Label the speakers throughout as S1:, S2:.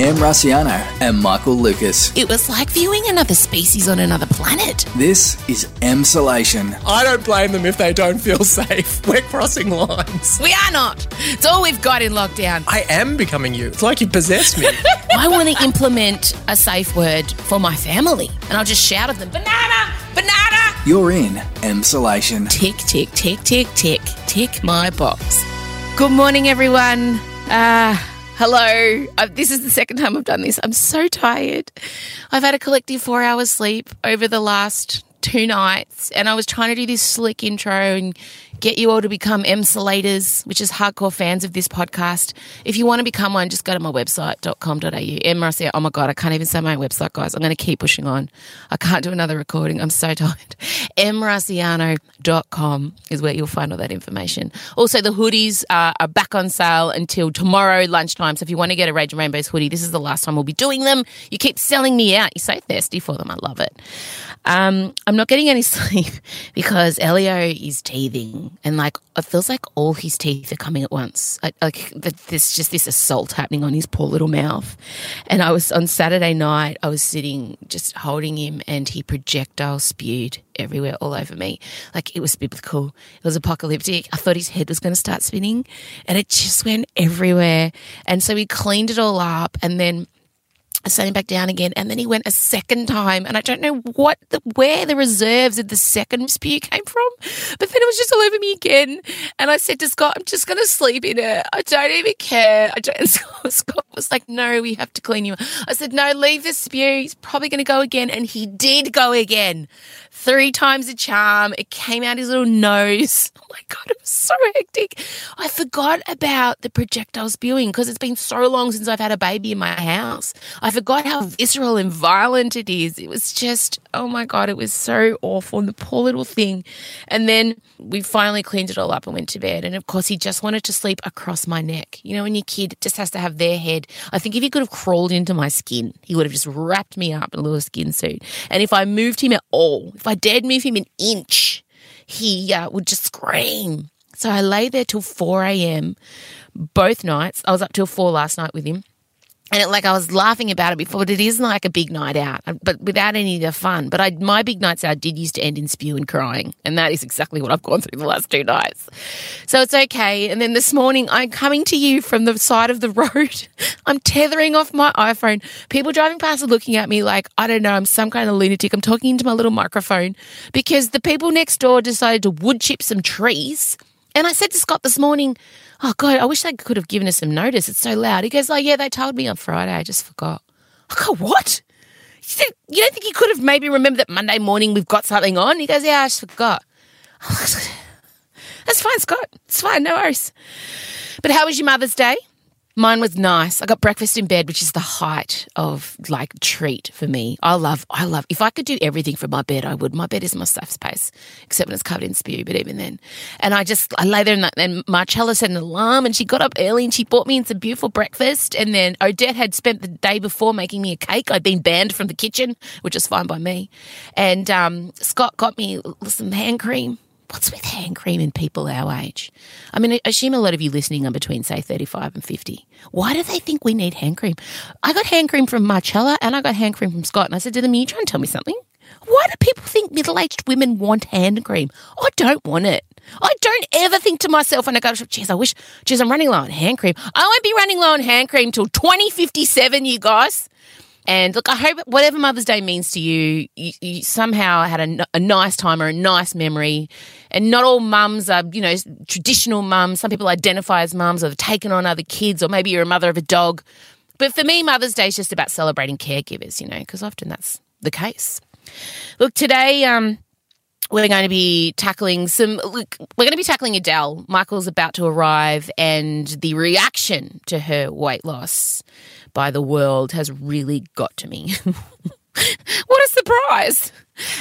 S1: Em Rusciano and Michael Lucas.
S2: It was like viewing another species on another planet.
S1: This is M. Emsolation.
S3: I don't blame them if they don't feel safe. We're crossing lines.
S2: We are not. It's all we've got in lockdown.
S3: I am becoming you. It's like you possess me.
S2: I want to implement a safe word for my family, and I'll just shout at them, banana, banana.
S1: You're in Emsolation.
S2: Tick, tick, tick, tick, tick, tick my box. Good morning, everyone. Uh, hello. Uh, this is the second time I've done this. I'm so tired. I've had a collective four hours sleep over the last two nights, and I was trying to do this slick intro and get you all to become emsolators, which is hardcore fans of this podcast. If you want to become one, just go to my website.com.au. M Marcia, oh my God, I can't even say my website, guys. I'm going to keep pushing on. I can't do another recording. I'm so tired. emrusciano.com is where you'll find all that information. Also, the hoodies are, are back on sale until tomorrow lunchtime. So if you want to get a Rage and Rainbows hoodie, this is the last time we'll be doing them. You keep selling me out. You're so thirsty for them. I love it. Um, I'm not getting any sleep because Elio is teething and like it feels like all his teeth are coming at once. Like there's just this assault happening on his poor little mouth. And I was on Saturday night, I was sitting just holding him, and he projectile spewed everywhere, all over me. Like it was biblical. It was apocalyptic. I thought his head was going to start spinning, and it just went everywhere. And so we cleaned it all up, and then I him back down again, and then he went a second time, and I don't know what, the, where the reserves of the second spew came from, but then it was just all over me again. And I said to Scott, "I'm just going to sleep in it. I don't even care." I don't, and Scott was like, "No, we have to clean you." I said, "No, leave the spew. He's probably going to go again," and he did go again, three times a charm. It came out his little nose. Oh my god, it was so hectic. I forgot about the projectile spewing because it's been so long since I've had a baby in my house. I forgot how visceral and violent it is. It was just, oh my God, it was so awful. And the poor little thing. And then we finally cleaned it all up and went to bed. And of course, he just wanted to sleep across my neck. You know, when your kid just has to have their head. I think if he could have crawled into my skin, he would have just wrapped me up in a little skin suit. And if I moved him at all, if I dared move him an inch, he uh, would just scream. So I lay there till 4 a.m. both nights. I was up till 4 last night with him. And it, like I was laughing about it before, but it isn't like a big night out, uh, but without any of the fun. But I, my big nights out did used to end in spew and crying, and that is exactly what I've gone through the last two nights. So it's okay. And then this morning, I'm coming to you from the side of the road. I'm tethering off my iPhone. People driving past are looking at me like I don't know. I'm some kind of lunatic. I'm talking into my little microphone because the people next door decided to wood chip some trees. And I said to Scott this morning, Oh, God, I wish they could have given us some notice. It's so loud. He goes, Oh, yeah, they told me on Friday. I just forgot. I go, What? You don't think you could have maybe remembered that Monday morning we've got something on? He goes, Yeah, I just forgot. That's fine, Scott. It's fine. No worries. But how was your Mother's Day? Mine was nice. I got breakfast in bed, which is the height of like treat for me. I love, I love, if I could do everything from my bed, I would. My bed is my safe space, except when it's covered in spew, but even then. And I just, I lay there and, and Marcella set an alarm and she got up early and she bought me in some beautiful breakfast. And then Odette had spent the day before making me a cake. I'd been banned from the kitchen, which is fine by me. And um, Scott got me some hand cream What's with hand cream in people our age? I mean, I assume a lot of you listening are between, say, 35 and 50. Why do they think we need hand cream? I got hand cream from Marcella and I got hand cream from Scott. And I said to them, Are you trying to tell me something? Why do people think middle aged women want hand cream? I don't want it. I don't ever think to myself when I go geez, I wish, geez, I'm running low on hand cream. I won't be running low on hand cream till 2057, you guys. And look, I hope whatever Mother's Day means to you, you, you somehow had a, a, nice time or a nice memory. And not all mums are, you know, traditional mums. Some people identify as mums or have taken on other kids, or maybe you're a mother of a dog. But for me, Mother's Day is just about celebrating caregivers, you know, because often that's the case. Look, today, um, we're going to be tackling some look we're going to be tackling adele michael's about to arrive and the reaction to her weight loss by the world has really got to me. what a surprise!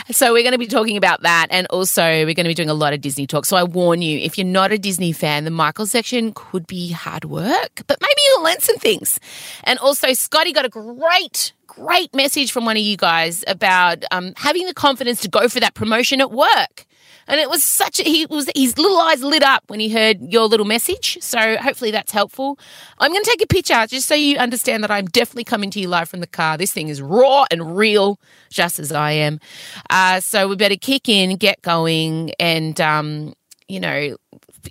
S2: So, we're going to be talking about that. And also, we're going to be doing a lot of Disney talk. So, I warn you, if you're not a Disney fan, the Michael section could be hard work, but maybe you'll learn some things. And also, Scotty got a great, great message from one of you guys about um, having the confidence to go for that promotion at work. And it was such a, he was, his little eyes lit up when he heard your little message. So hopefully that's helpful. I'm going to take a picture just so you understand that I'm definitely coming to you live from the car. This thing is raw and real, just as I am. Uh, so we better kick in, get going, and, um, you know,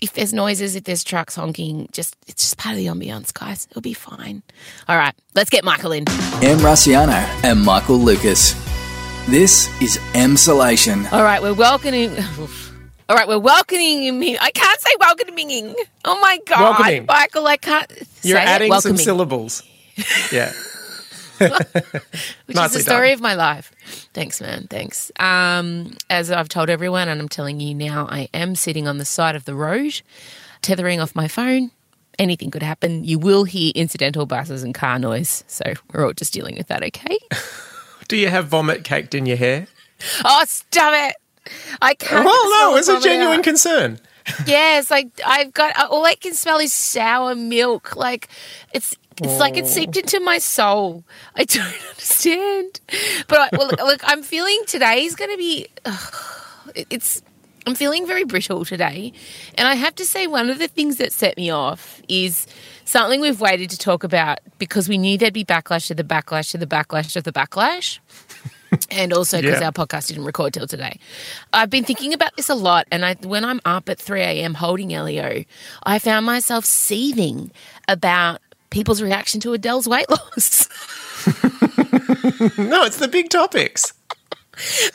S2: if there's noises, if there's trucks honking, just it's just part of the ambiance, guys. It'll be fine. All right, let's get Michael in.
S1: Em Rusciano and Michael Lucas. This is Emsolation.
S2: All right, we're welcoming. All right, we're welcoming me. I can't say welcoming. Oh my god,
S3: Welcoming.
S2: Michael, I can't.
S3: You're
S2: say it.
S3: adding some syllables. Yeah.
S2: which is the story
S3: done.
S2: of my life. Thanks, man. Thanks. Um, as I've told everyone, and I'm telling you now, I am sitting on the side of the road, tethering off my phone. Anything could happen. You will hear incidental buses and car noise, so we're all just dealing with that. Okay.
S3: Do you have vomit caked in your hair?
S2: oh, stop it! I can't.
S3: Well, no, it's a genuine
S2: out.
S3: concern.
S2: Yes, like I've got uh, all I can smell is sour milk. Like it's it's like it's seeped into my soul. I don't understand. But I, well, look, I'm feeling today's going to be. ugh, it's. I'm feeling very brittle today, and I have to say one of the things that set me off is something we've waited to talk about because we knew there'd be backlash to the backlash to the backlash to the backlash and also because
S3: Yeah.
S2: our podcast didn't record till today. I've been thinking about this a lot, and I, when I'm up at 3 a.m. holding Elio, I found myself seething about people's reaction to Adele's weight loss.
S3: No, it's the big topics.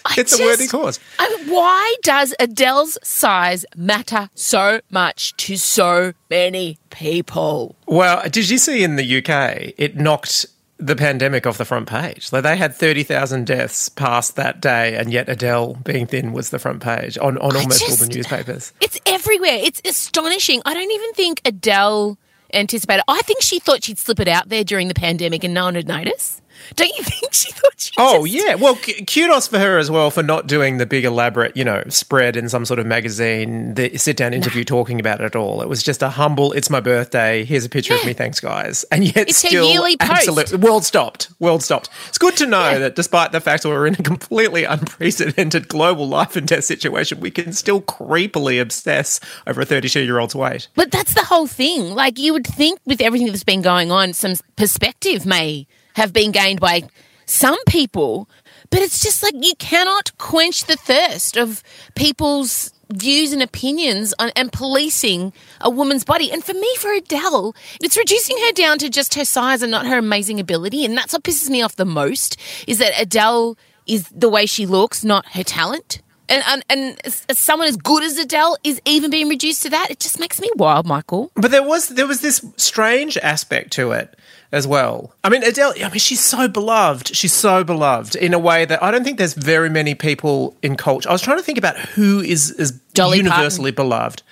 S2: I
S3: It's a worthy cause.
S2: I- why does Adele's size matter so much to so many people?
S3: Well, did you see in the UK, it knocked the pandemic off the front page? Like they had 30,000 deaths past that day, and yet Adele being thin was the front page on, on almost all the newspapers.
S2: It's everywhere. It's astonishing. I don't even think Adele anticipated. I think she thought she'd slip it out there during the pandemic and no one would notice. Don't you think she thought she?
S3: Oh
S2: just-
S3: yeah, well, k- kudos for her as well for not doing the big elaborate, you know, spread in some sort of magazine, the sit-down interview talking about it at all. It was just a humble. It's my birthday. Here's a picture of me. Thanks, guys. And yet,
S2: It's
S3: still,
S2: yearly post.
S3: absolute- world stopped. World stopped. It's good to know that despite the fact that we're in a completely unprecedented global life and death situation, we can still creepily obsess over a 32-year-old's weight.
S2: But that's the whole thing. Like you would think with everything that's been going on, some perspective may have been gained by some people, but it's just like you cannot quench the thirst of people's views and opinions on, and policing a woman's body. And for me, for Adele, it's reducing her down to just her size and not her amazing ability. And that's what pisses me off the most is that Adele is the way she looks, not her talent. And, and, and someone as good as Adele is even being reduced to that, it just makes me wild, Michael.
S3: But there was there was this strange aspect to it as well. I mean, Adele. I mean, she's so beloved. She's so beloved in a way that I don't think there's very many people in culture. I was trying to think about who is is universally beloved.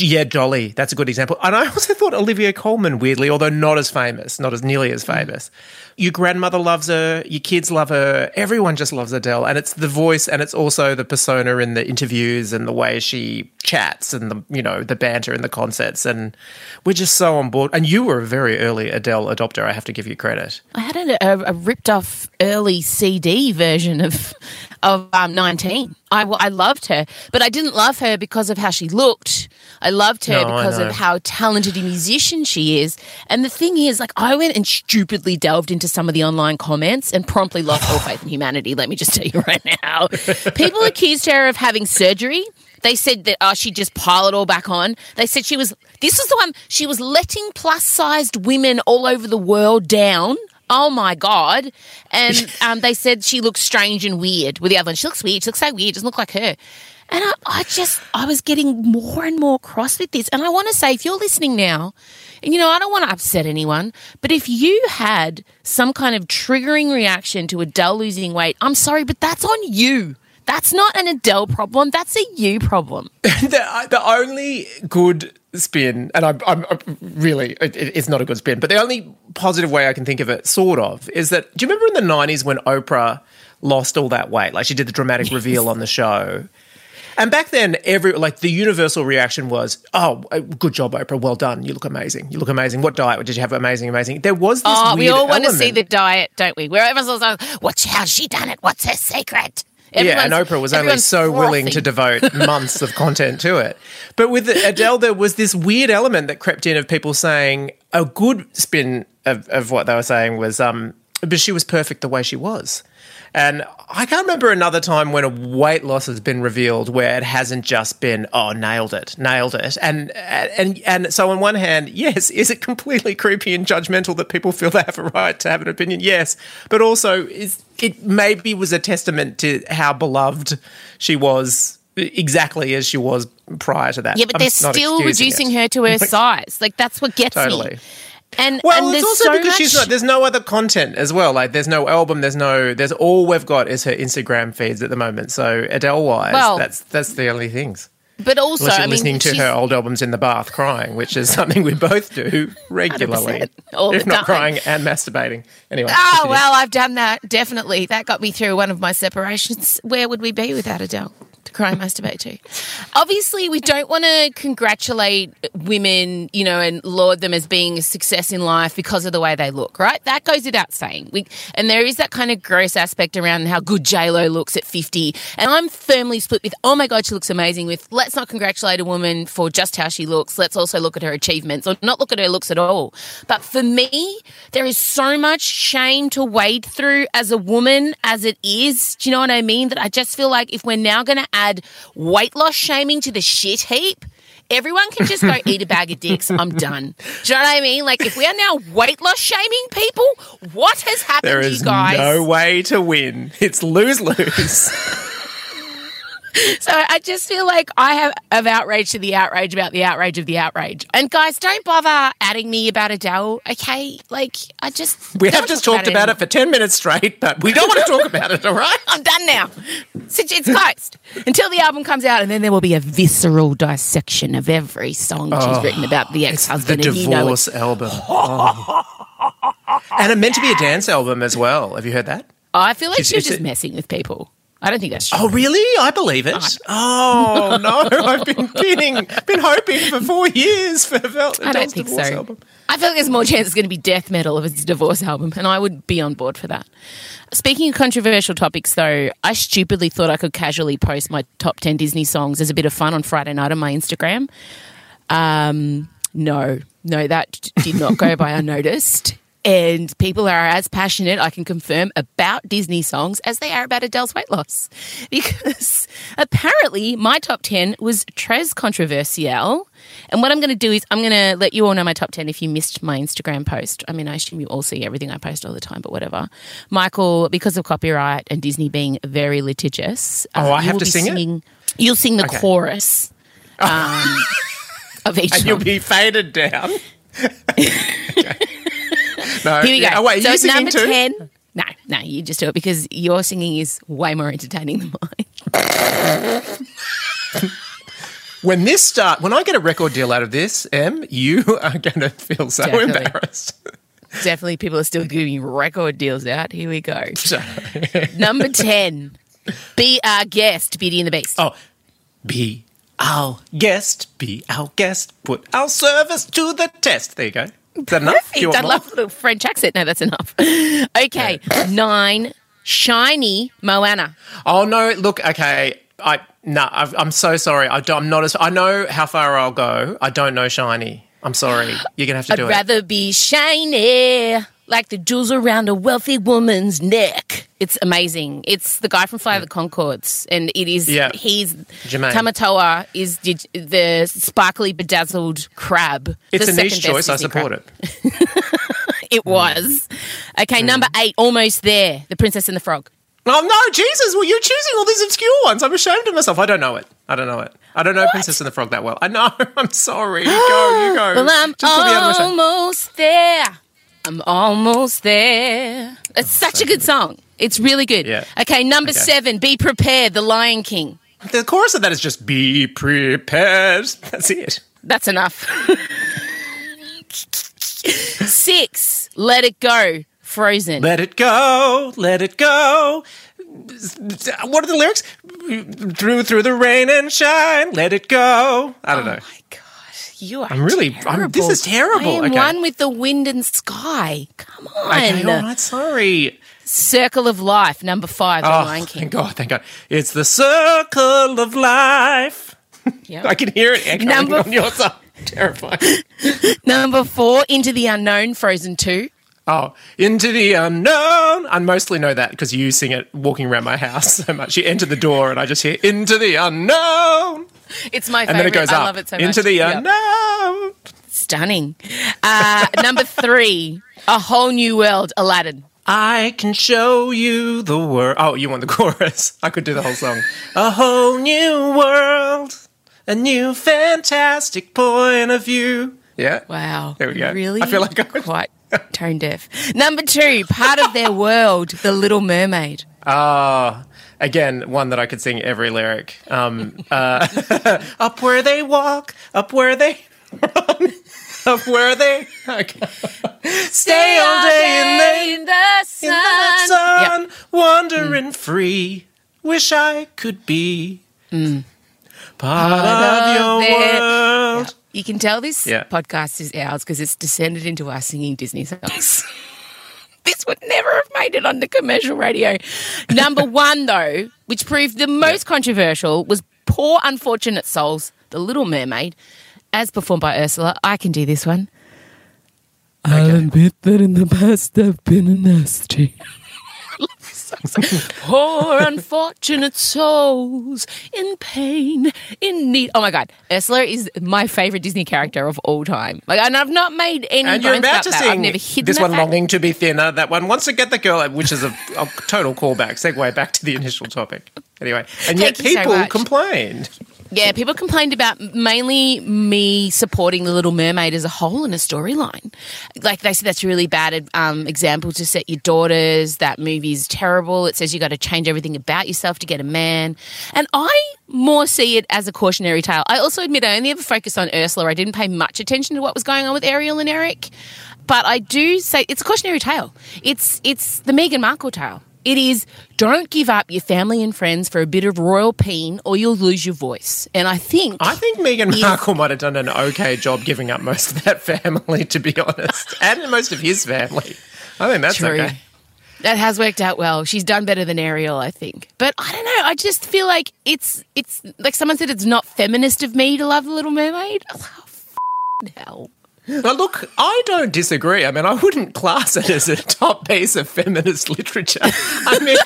S3: Yeah, Dolly. That's a good example. And I also thought Olivia Colman, weirdly, although not as famous, not as nearly as famous. Your grandmother loves her. Your kids love her. Everyone just loves Adele. And it's the voice and it's also the persona in the interviews and the way she chats and the, you know, the banter in the concerts. And we're just so on board. And you were a very early Adele adopter. I have to give you credit.
S2: I had a, a, a ripped off early CD version of of um, 19. I, I loved her, but I didn't love her because of how she looked. I loved her
S3: No,
S2: because of how talented a musician she is. And the thing is, like, I went and stupidly delved into some of the online comments and promptly lost all faith in humanity. Let me just tell you right now. People accused her of having surgery. They said that uh, she'd just pile it all back on. They said she was, this is the one, she was letting plus sized women all over the world down. Oh my God. And um, they said she looks strange and weird with the other one. She looks weird. She looks so weird. Doesn't look like her. And I, I just, I was getting more and more cross with this. And I want to say, if you're listening now, and you know, I don't want to upset anyone, but if you had some kind of triggering reaction to Adele losing weight, I'm sorry, but that's on you. That's not an Adele problem. That's a you problem.
S3: the, uh, the only good spin, and I'm, I'm, I'm really, it, it's not a good spin, but the only positive way I can think of it, sort of, is that do you remember in the 90s when Oprah lost all that weight? Like she did the dramatic reveal on the show. And back then, every like the universal reaction was, "Oh, uh, good job, Oprah. Well done. You look amazing. You look amazing. What diet did you have? Amazing, amazing." There was this.
S2: Oh, we all want to see the diet, don't we? Where everyone's like, "What's how she done it? What's her secret?"
S3: yeah, and Oprah was only
S2: everyone's
S3: so willing to devote months of content to it. But with Adele, there was this weird element that crept in of people saying a good spin of, of what they were saying was, um, but she was perfect the way she was. And I can't remember another time when a weight loss has been revealed where it hasn't just been, oh, nailed it, nailed it. And and and so on one hand, yes, is it completely creepy and judgmental that people feel they have a right to have an opinion? Yes, but also is it maybe was a testament to how beloved she was exactly as she was prior to that.
S2: Yeah, but
S3: I'm
S2: they're still reducing
S3: it.
S2: her to her size. Like that's what gets
S3: Totally.
S2: me. And
S3: Well,
S2: and
S3: it's also
S2: so
S3: because
S2: much,
S3: she's not. There's no other content as well. Like, there's no album. There's no. There's all we've got is her Instagram feeds at the moment. So Adele wise,
S2: Well-
S3: that's that's the only things.
S2: but also I mean,
S3: listening to
S2: she's-
S3: her old albums in the bath, crying, which is something we both do regularly,
S2: 100%, all
S3: if not
S2: time.
S3: crying and masturbating. Anyway.
S2: Oh well, I've done that definitely. That got me through one of my separations. Where would we be without Adele cry masturbate to? Obviously, we don't want to congratulate women, you know, and laud them as being a success in life because of the way they look, right? That goes without saying. We, and there is that kind of gross aspect around how good J Lo looks at fifty. And I'm firmly split with, oh my god, she looks amazing. With let's not congratulate a woman for just how she looks. Let's also look at her achievements, or not look at her looks at all. But for me, there is so much shame to wade through as a woman as it is. Do you know what I mean? That I just feel like if we're now going to add weight loss shaming to the shit heap. Everyone can just go eat a bag of dicks. I'm done. Do you know what I mean? Like, if we are now weight loss shaming people, what has happened
S3: there is to
S2: you guys?
S3: no way to win. It's lose lose.
S2: So I just feel like I have of outrage to the outrage about the outrage of the outrage. And guys, don't bother adding me about Adele, okay? Like, I just
S3: we have just
S2: talk
S3: talked about it for ten minutes straight, but we don't want to talk about it. All right.
S2: I'm done now. It's, it's closed until the album comes out, and then there will be a visceral dissection of every song she's oh, written about the
S3: The
S2: ex-husband. and you know
S3: divorce album. Oh. And it meant to be a dance album as well. Have you heard that?
S2: I feel like
S3: She's-
S2: she was just messing with people. I don't think that's true.
S3: Oh, really? I believe it. Oh, no. I've been kidding. Been hoping for four years for Vel-
S2: I don't think
S3: divorce
S2: so.
S3: album.
S2: I feel like there's more chance it's going to be death metal if it's a divorce album, and I would be on board for that. Speaking of controversial topics, though, I stupidly thought I could casually post my top 10 Disney songs as a bit of fun on Friday night on my Instagram. Um, no, no, that did not go by unnoticed. And people are as passionate, I can confirm, about Disney songs as they are about Adele's weight loss. Because apparently my top 10 was Tres Controversial. And what I'm going to do is I'm going to let you all know my top 10 if you missed my Instagram post. I mean, I assume you all see everything I post all the time, but whatever. Michael, because of copyright and Disney being very litigious,
S3: Oh, I
S2: you
S3: have to sing it?
S2: singing, You'll sing the
S3: Okay.
S2: chorus um, of each
S3: And
S2: song.
S3: you'll be faded down. Okay. No.
S2: Here we go.
S3: yeah. Oh, wait,
S2: so it's number
S3: too?
S2: 10. No, no, you just do it because your singing is way more entertaining than mine.
S3: When this start, when I get a record deal out of this, Em, you are going to feel so
S2: Definitely.
S3: embarrassed.
S2: Definitely people are still giving record deals out. Here we go. Number 10. Be our guest, Beauty and the Beast.
S3: oh, be our guest, be our guest, put our service to the test. There you go. Is that enough? Do you
S2: Perfect. I
S3: more?
S2: love the little French accent. No, that's enough. Okay. Nine. Shiny Moana.
S3: Oh no! Look, okay. I no. I've, I'm so sorry. I don't, I'm not as. I know how far I'll go. I don't know shiny. I'm sorry. You're gonna have to
S2: I'd
S3: do it.
S2: I'd rather be shiny, like the jewels around a wealthy woman's neck. It's amazing. It's the guy from Flight of the Conchords, and it is.
S3: Yeah.
S2: He's
S3: Jemaine.
S2: Tamatoa is the, the sparkly bedazzled crab.
S3: It's a niche choice.
S2: best
S3: I support
S2: crab.
S3: it.
S2: It was. Okay, mm. number eight, almost there. The Princess and the Frog.
S3: Oh no, Jesus! Well, you're choosing all these obscure ones. I'm ashamed of myself. I don't know it. I don't know it. I don't know Princess and the Frog that well. I know. I'm sorry. Go. You go.
S2: Well, I'm
S3: Just put me out of my shame.
S2: almost there. I'm almost there. It's such a good song. It's really good.
S3: Yeah.
S2: Okay, number
S3: Okay.
S2: seven, Be Prepared, The Lion King.
S3: The chorus of that is just "Be prepared." That's it.
S2: That's enough. Six, Let It Go, Frozen.
S3: Let it go. Let it go. What are the lyrics? Through through the rain and shine. Let it go. I don't oh know.
S2: Oh my God. You are.
S3: I'm really- I'm- this is terrible.
S2: I am
S3: Okay.
S2: one with the wind and sky. Come on.
S3: Okay, all right, sorry.
S2: Circle of Life, number five,
S3: Oh,
S2: Lion King.
S3: thank God, thank God. It's the circle of life.
S2: Yep.
S3: I can hear it echoing
S2: Number
S3: on your side. Terrifying.
S2: Number four, Into the Unknown, Frozen 2.
S3: Oh, into the unknown. I mostly know that because you sing it walking around my house so much. You enter the door and I just hear into the unknown.
S2: It's my
S3: And
S2: favorite.
S3: then it goes
S2: I
S3: up.
S2: love it so much.
S3: into the
S2: Yep. Stunning. Uh, number three, A Whole New World, Aladdin.
S3: I can show you the world. Oh, you want the chorus? I could do the whole song. A whole new world, a new fantastic point of view. Yeah.
S2: Wow.
S3: There we go.
S2: Really?
S3: I feel like I'm
S2: quite tone deaf. Number two, Part of Their World, The Little Mermaid.
S3: Ah, again, one that I could sing every lyric. Um, uh, up where they walk, up where they run, up where they okay. stay all day in the,
S2: in the sun.
S3: in the sun,
S2: Yep.
S3: wandering free. Wish I could be part,
S2: Part
S3: of
S2: of
S3: your
S2: their-
S3: world.
S2: You can tell this
S3: Yeah.
S2: podcast is ours because it's descended into us singing Disney songs. this would never have made it onto commercial radio. Number one, though, which proved the most controversial, was Poor Unfortunate Souls, The Little Mermaid, as performed by Ursula. I can do this one.
S3: I'll
S2: admit that in the past I've been a nasty. Poor unfortunate souls in pain, in need. Oh my god, Ursula is my favorite Disney character of all time. Like, and I've not made any.
S3: And you're about to
S2: that. I've
S3: sing
S2: never hidden
S3: this one,
S2: fact.
S3: longing to be thinner. That one wants to get the girl, which is a, a total callback, segue back to the initial topic. Anyway, and yet
S2: Thank so
S3: people
S2: much.
S3: complained.
S2: Yeah, people complained about mainly me supporting the Little Mermaid as a whole in a storyline. Like they said, that's a really bad um, example to set your daughters. That movie's terrible. It says you got to change everything about yourself to get a man. And I more see it as a cautionary tale. I also admit I only ever focused on Ursula. I didn't pay much attention to what was going on with Ariel and Eric. But I do say it's a cautionary tale. It's it's the Meghan Markle tale. It is don't give up your family and friends for a bit of royal peen or you'll lose your voice. And I think
S3: I think Meghan. Markle might have done an okay job giving up most of that family, to be honest, and most of his family. I think that's
S2: True.
S3: okay.
S2: That has worked out well. She's done better than Ariel, I think. But I don't know. I just feel like it's it's like someone said it's not feminist of me to love the Little Mermaid. Oh, f- hell.
S3: But look, I don't disagree. I mean, I wouldn't class it as a top piece of feminist literature. I mean,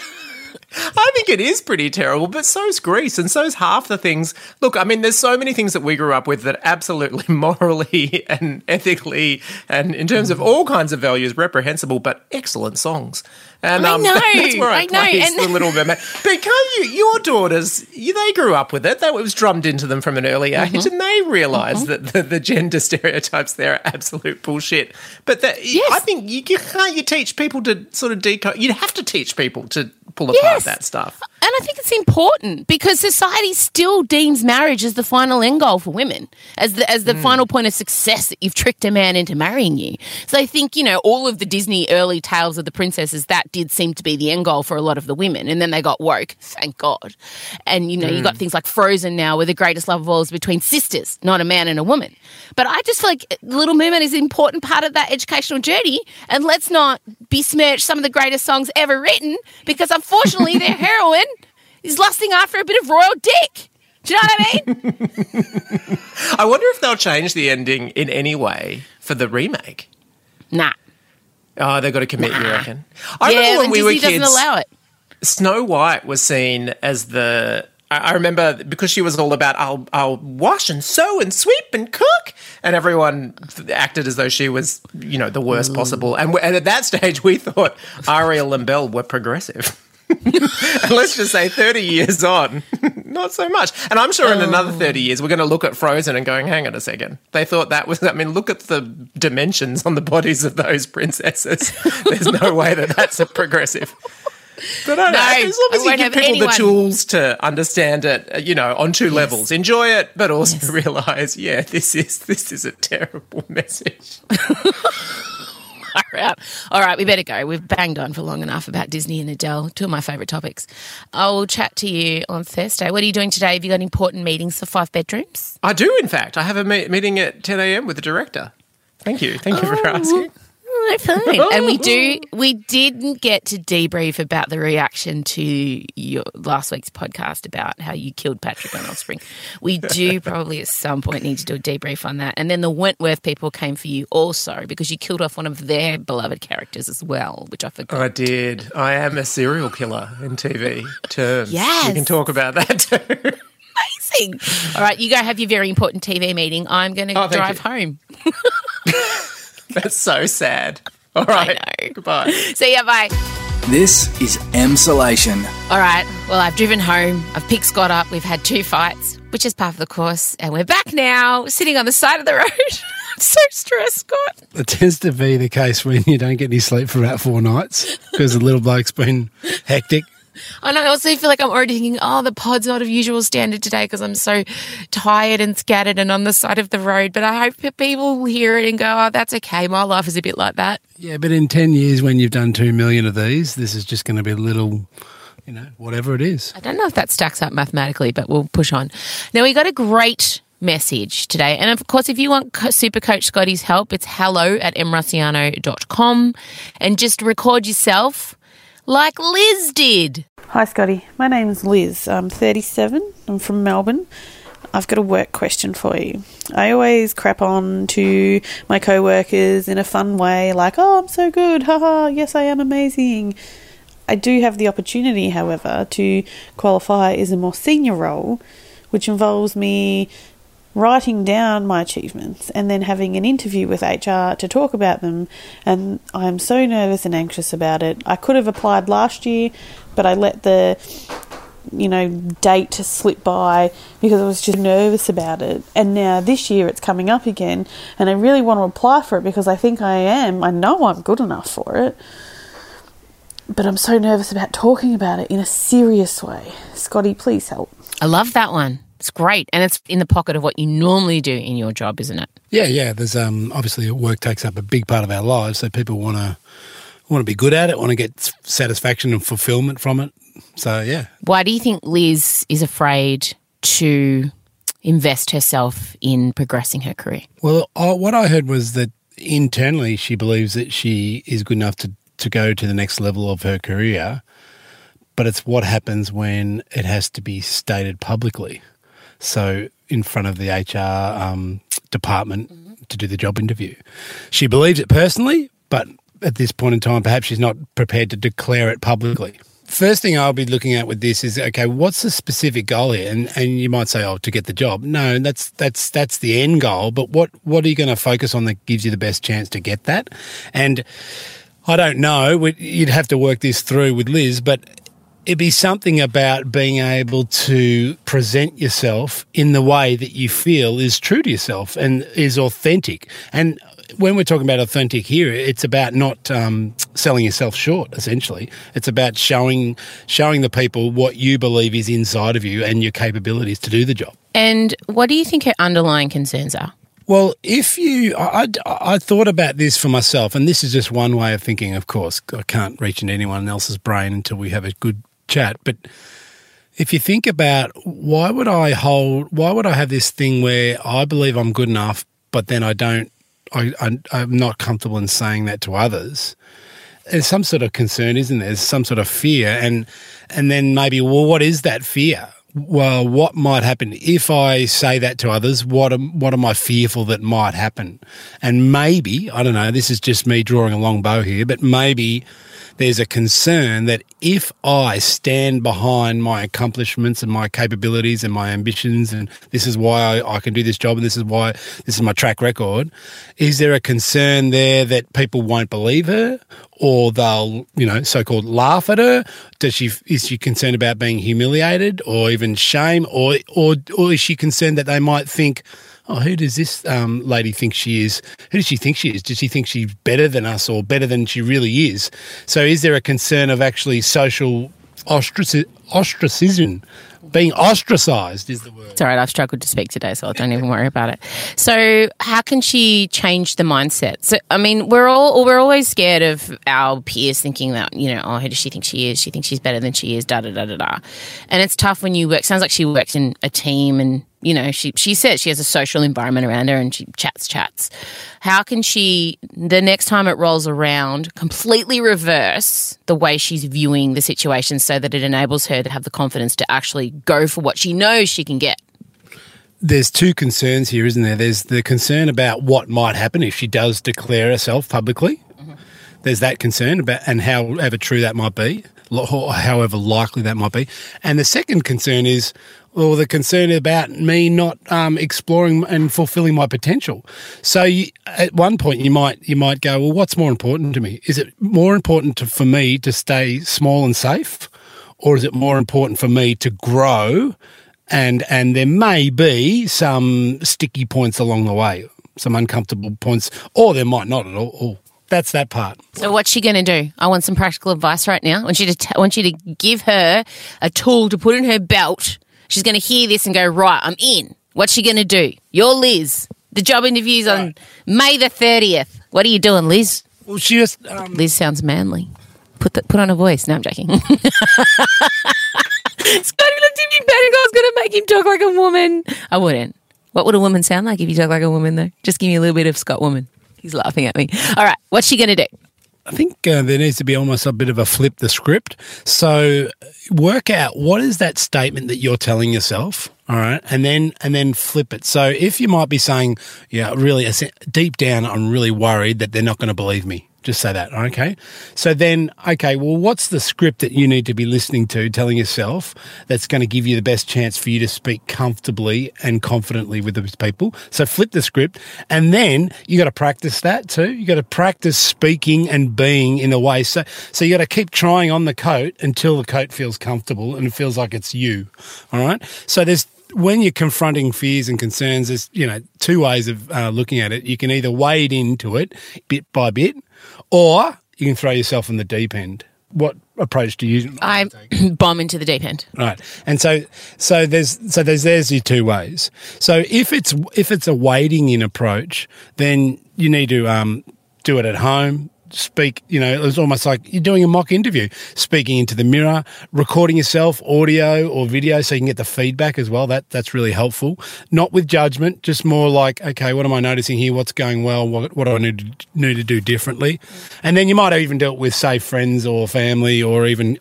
S3: I think it is pretty terrible, but so's Grease and so's half the things. Look, I mean, there's so many things that we grew up with that absolutely morally and ethically and in terms of all kinds of values reprehensible, but excellent songs. And
S2: I
S3: um,
S2: know,
S3: that's where I,
S2: I know, and-
S3: the Little Mermaid. But can't you? Your daughters, you, they grew up with it. That was drummed into them from an early age,
S2: Mm-hmm.
S3: and they realise that the, the gender stereotypes there are absolute bullshit. But that,
S2: Yes.
S3: I think you, you can't. You teach people to sort of decode. You have to teach people to pull apart
S2: Yes.
S3: that stuff.
S2: And I think it's important because society still deems marriage as the final end goal for women, as the, as the
S3: Hmm.
S2: final point of success that you've tricked a man into marrying you. So I think, you know, all of the Disney early tales of the princesses, that did seem to be the end goal for a lot of the women. And then they got woke, thank God. And, you know, you got
S3: Hmm.
S2: things like Frozen now where the greatest love of all is between sisters, not a man and a woman. But I just feel like Little Mermaid is an important part of that educational journey. And let's not besmirch some of the greatest songs ever written because unfortunately their heroine is lusting after a bit of royal dick. Do you know what I mean?
S3: I wonder if they'll change the ending in any way for the remake.
S2: nah.
S3: Oh, they've got to commit, you reckon? I
S2: yeah,
S3: remember when we
S2: Disney
S3: were
S2: doesn't
S3: kids.
S2: allow it.
S3: Snow White was seen as the. I remember because she was all about I'll I'll wash and sew and sweep and cook, and everyone acted as though she was you know the worst possible. And, and at that stage, we thought Ariel and Belle were progressive. And let's just say, thirty years on, not so much. And I'm sure in another thirty years, we're going to look at Frozen and going, "Hang on a second. They thought that was. I mean, look at the dimensions on the bodies of those princesses. There's no way that that's a progressive." But I don't know.
S2: No,
S3: As long as you give people the tools to understand it, you know, on two levels, enjoy it, but also realize, yeah, this is this is a terrible message.
S2: Far out. All right, we better go. We've banged on for long enough about Disney and Adele, two of my favourite topics. I'll chat to you on Thursday. What are you doing today? Have you got important meetings for five bedrooms?
S3: I do, in fact. I have a me- meeting at 10 a.m. with the director. Thank you. Thank you for oh. asking.
S2: Oh, fine. and we do. We didn't get to debrief about the reaction to your last week's podcast about how you killed Patrick on Offspring. We do probably at some point need to do a debrief on that. And then the Wentworth people came for you also because you killed off one of their beloved characters as well, which I forgot.
S3: I did. I am a serial killer in TV terms.
S2: Yes.
S3: We can talk about that too.
S2: Amazing. All right, you go have your very important TV meeting. I'm going to
S3: Oh,
S2: drive
S3: you.
S2: home.
S3: That's so sad. All right.
S2: know.
S3: Goodbye.
S2: See ya. Bye.
S1: This is Emsolation.
S2: All right. Well, I've driven home. I've picked Scott up. We've had two fights, which is part of the course, and we're back now, sitting on the side of the road. I'm so stressed, Scott.
S4: It tends to be the case when you don't get any sleep for about four nights because the little bloke's been hectic.
S2: And I also feel like I'm already thinking, oh, the pod's not of usual standard today because I'm so tired and scattered and on the side of the road. But I hope that people will hear it and go, oh, that's okay. My life is a bit like that.
S4: Yeah, but in 10 years, when you've done two million of these, this is just going to be a little, you know, whatever it is.
S2: I don't know if that stacks up mathematically, but we'll push on. Now, we got a great message today. And of course, if you want Super Coach Scotty's help, it's hello at emrusciano.com and just record yourself like Liz did.
S5: Hi, Scotty. My name's Liz. I'm 37. I'm from Melbourne. I've got a work question for you. I always crap on to my co workers in a fun way, like, oh, I'm so good, haha, yes, I am amazing. I do have the opportunity, however, to qualify as a more senior role, which involves me writing down my achievements and then having an interview with HR to talk about them. And I'm so nervous and anxious about it. I could have applied last year, but I let the you know date slip by because I was just nervous about it. And now this year it's coming up again, and I really want to apply for it because I think I am. I know I'm good enough for it. But I'm so nervous about talking about it in a serious way. Scotty, please help.
S2: I love that one. It's great. And it's in the pocket of what you normally do in your job, isn't it?
S4: Yeah, yeah. There's um obviously work takes up a big part of our lives, so people want to want to be good at it, want to get satisfaction and fulfillment from it. So yeah,
S2: Why do you think Liz is afraid to invest herself in progressing her career?
S4: Well, I, what I heard was that internally she believes that she is good enough to, to go to the next level of her career, but it's what happens when it has to be stated publicly. So, in front of the HR um, department to do the job interview. She believes it personally, but at this point in time, perhaps she's not prepared to declare it publicly. First thing I'll be looking at with this is okay, what's the specific goal here? And and you might say, oh, to get the job. No, that's that's that's the end goal. But what what are you going to focus on that gives you the best chance to get that? And I don't know. You'd have to work this through with Liz, but it'd be something about being able to present yourself in the way that you feel is true to yourself and is authentic. And when we're talking about authentic here, it's about not um, selling yourself short. Essentially, it's about showing showing the people what you believe is inside of you and your capabilities to do the job.
S2: And what do you think her underlying concerns are?
S4: Well, if you, I, I, I thought about this for myself, and this is just one way of thinking. Of course, I can't reach into anyone else's brain until we have a good chat. But if you think about why would I hold, why would I have this thing where I believe I'm good enough, but then I don't, I, I, I'm not comfortable in saying that to others. There's some sort of concern, isn't there? There's some sort of fear, and and then maybe, well, what is that fear? Well, what might happen if I say that to others? What am what am I fearful that might happen? And maybe I don't know. This is just me drawing a long bow here, but maybe there's a concern that if I stand behind my accomplishments and my capabilities and my ambitions, and this is why I, I can do this job and this is why this is my track record, is there a concern there that people won't believe her or they'll, you know, so called laugh at her? Does she is she concerned about being humiliated or even shame, or or or is she concerned that they might think? Oh, who does this um, lady think she is? Who does she think she is? Does she think she's better than us or better than she really is? So, is there a concern of actually social ostraci- ostracism. Being ostracized is the word.
S2: It's all right. I've struggled to speak today, so don't even worry about it. So, how can she change the mindset? So, I mean, we're all we're always scared of our peers thinking that you know, oh, who does she think she is? She thinks she's better than she is. Da da da da da. And it's tough when you work. Sounds like she works in a team, and you know, she she says she has a social environment around her, and she chats chats. How can she the next time it rolls around completely reverse the way she's viewing the situation, so that it enables her to have the confidence to actually go for what she knows she can get?
S4: there's two concerns here, isn't there? There's the concern about what might happen if she does declare herself publicly. Mm-hmm. There's that concern about, and however true that might be, however likely that might be. And the second concern is, well, the concern about me not um, exploring and fulfilling my potential. So you, at one point, you might you might go, well, what's more important to me? Is it more important to, for me to stay small and safe, or is it more important for me to grow and and there may be some sticky points along the way, some uncomfortable points, or there might not at all. all. That's that part.
S2: So what's she going to do? I want some practical advice right now. I want you to t- I want you to give her a tool to put in her belt. She's going to hear this and go, right, I'm in. What's she going to do? You're Liz. The job interview's on May the 30th. What are you doing, Liz?
S4: Well, she just um,
S2: Liz sounds manly. Put the, put on a voice. No, I'm joking. Scotty looked at me bad and I was going to make him talk like a woman. I wouldn't. What would a woman sound like if you talk like a woman, though? Just give me a little bit of Scott woman. He's laughing at me. All right, what's she going to do?
S4: I think uh, there needs to be almost a bit of a flip the script. So work out what is that statement that you're telling yourself, all right, and then and then flip it. So if you might be saying, yeah, really deep down, I'm really worried that they're not going to believe me. Just say that, okay? So then, okay, well, what's the script that you need to be listening to, telling yourself that's going to give you the best chance for you to speak comfortably and confidently with those people? So flip the script, and then you got to practice that too. You got to practice speaking and being in a way. So, so you got to keep trying on the coat until the coat feels comfortable and it feels like it's you. All right. So there's when you're confronting fears and concerns, there's you know two ways of uh, looking at it. You can either wade into it bit by bit, or you can throw yourself in the deep end. What approach do you?
S2: I bomb into the deep end.
S4: Right, and so so there's so there's there's your two ways. So if it's if it's a wading in approach, then you need to um, do it at home. Speak, you know, it's almost like you're doing a mock interview, speaking into the mirror, recording yourself, audio or video, so you can get the feedback as well. That that's really helpful. Not with judgment, just more like, okay, what am I noticing here? What's going well? What what do I need to, need to do differently? And then you might even do it with, say, friends or family, or even.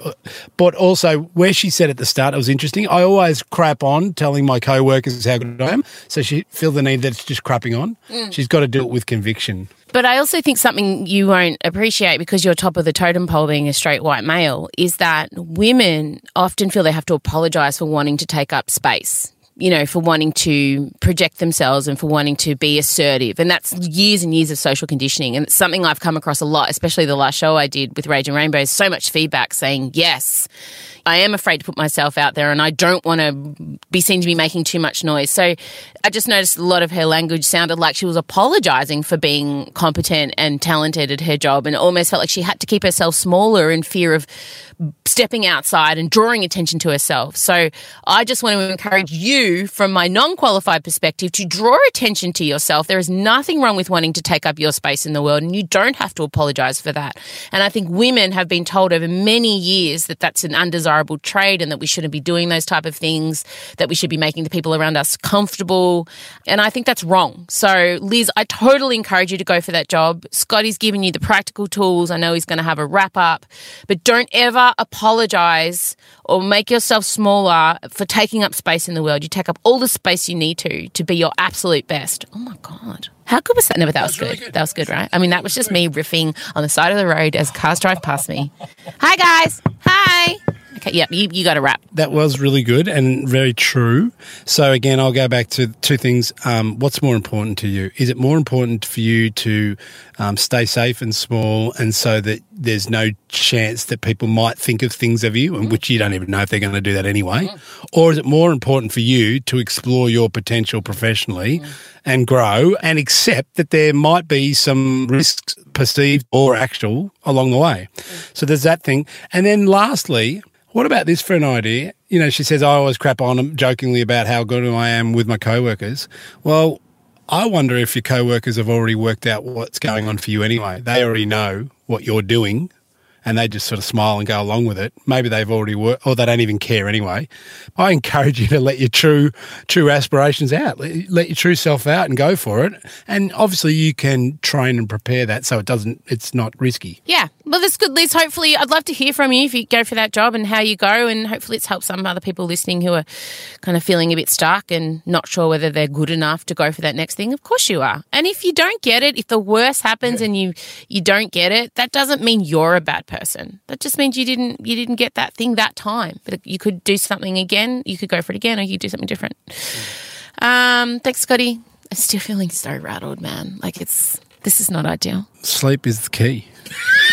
S4: But also, where she said at the start, it was interesting. I always crap on telling my co-workers how good I am, so she feel the need that it's just crapping on. Mm. She's got to do it with conviction.
S2: But I also think something you won't appreciate because you're top of the totem pole being a straight white male is that women often feel they have to apologize for wanting to take up space. You know, for wanting to project themselves and for wanting to be assertive. And that's years and years of social conditioning. And it's something I've come across a lot, especially the last show I did with Rage and Rainbows. So much feedback saying, yes, I am afraid to put myself out there and I don't want to be seen to be making too much noise. So I just noticed a lot of her language sounded like she was apologizing for being competent and talented at her job and almost felt like she had to keep herself smaller in fear of stepping outside and drawing attention to herself. So I just want to encourage you from my non-qualified perspective to draw attention to yourself. There is nothing wrong with wanting to take up your space in the world and you don't have to apologize for that. And I think women have been told over many years that that's an undesirable trait and that we shouldn't be doing those type of things, that we should be making the people around us comfortable. And I think that's wrong. So Liz, I totally encourage you to go for that job. Scotty's given you the practical tools. I know he's going to have a wrap up, but don't ever apologize or make yourself smaller for taking up space in the world. You take up all the space you need to to be your absolute best. Oh my God. How good was that? No, but that was good. That was good, right? I mean, that was just me riffing on the side of the road as cars drive past me. Hi, guys. Hi. Okay, yep, you, you got to wrap.
S4: That was really good and very true. So again, I'll go back to two things. Um, what's more important to you? Is it more important for you to um, stay safe and small, and so that there's no chance that people might think of things of you, and which you don't even know if they're going to do that anyway, or is it more important for you to explore your potential professionally and grow, and accept that there might be some risks, perceived or actual, along the way? So there's that thing, and then lastly What about this for an idea? You know, she says, I always crap on jokingly about how good I am with my co-workers. Well, I wonder if your co-workers have already worked out what's going on for you anyway. They already know what you're doing and they just sort of smile and go along with it. Maybe they've already worked, or they don't even care anyway. I encourage you to let your true true aspirations out, let, let your true self out, and go for it. And obviously, you can train and prepare that so it doesn't. It's not risky.
S2: Yeah, well, that's good, Liz. Hopefully, I'd love to hear from you if you go for that job and how you go, and hopefully, it's helped some other people listening who are kind of feeling a bit stuck and not sure whether they're good enough to go for that next thing. Of course, you are. And if you don't get it, if the worst happens and you you don't get it, that doesn't mean you're a bad person. That just means you didn't you didn't get that thing that time. But you could do something again. You could go for it again, or you could do something different. Um, thanks, Scotty. I'm still feeling so rattled, man. Like it's this is not ideal.
S4: Sleep is the key.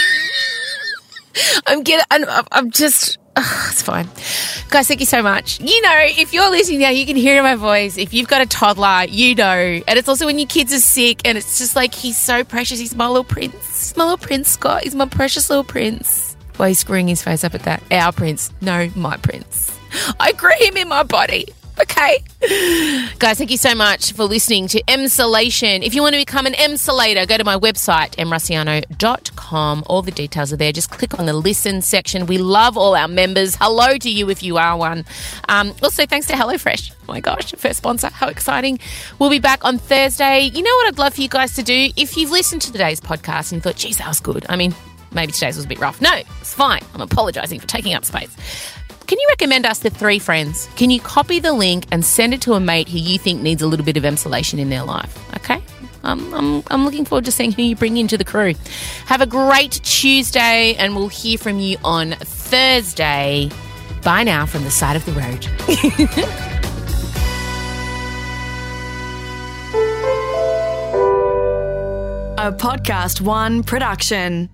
S2: I'm getting. I'm, I'm just. it's fine, guys. Thank you so much. You know, if you're listening now, you can hear my voice. If you've got a toddler, you know, and it's also when your kids are sick, and it's just like he's so precious. He's my little prince. My little prince, Scott. He's my precious little prince. Why he's screwing his face up at that? Our prince, no, my prince. I grew him in my body. Okay. Guys, thank you so much for listening to Emsolation. If you want to become an Emsolator, go to my website, emrusciano.com. All the details are there. Just click on the listen section. We love all our members. Hello to you if you are one. Um, also, thanks to HelloFresh. Oh my gosh, first sponsor. How exciting. We'll be back on Thursday. You know what I'd love for you guys to do? If you've listened to today's podcast and thought, geez, that was good. I mean, maybe today's was a bit rough. No, it's fine. I'm apologizing for taking up space. Can you recommend us to three friends? Can you copy the link and send it to a mate who you think needs a little bit of Emsolation in their life? Okay? Um, I'm, I'm looking forward to seeing who you bring into the crew. Have a great Tuesday, and we'll hear from you on Thursday. Bye now from the side of the road.
S6: A Podcast One production.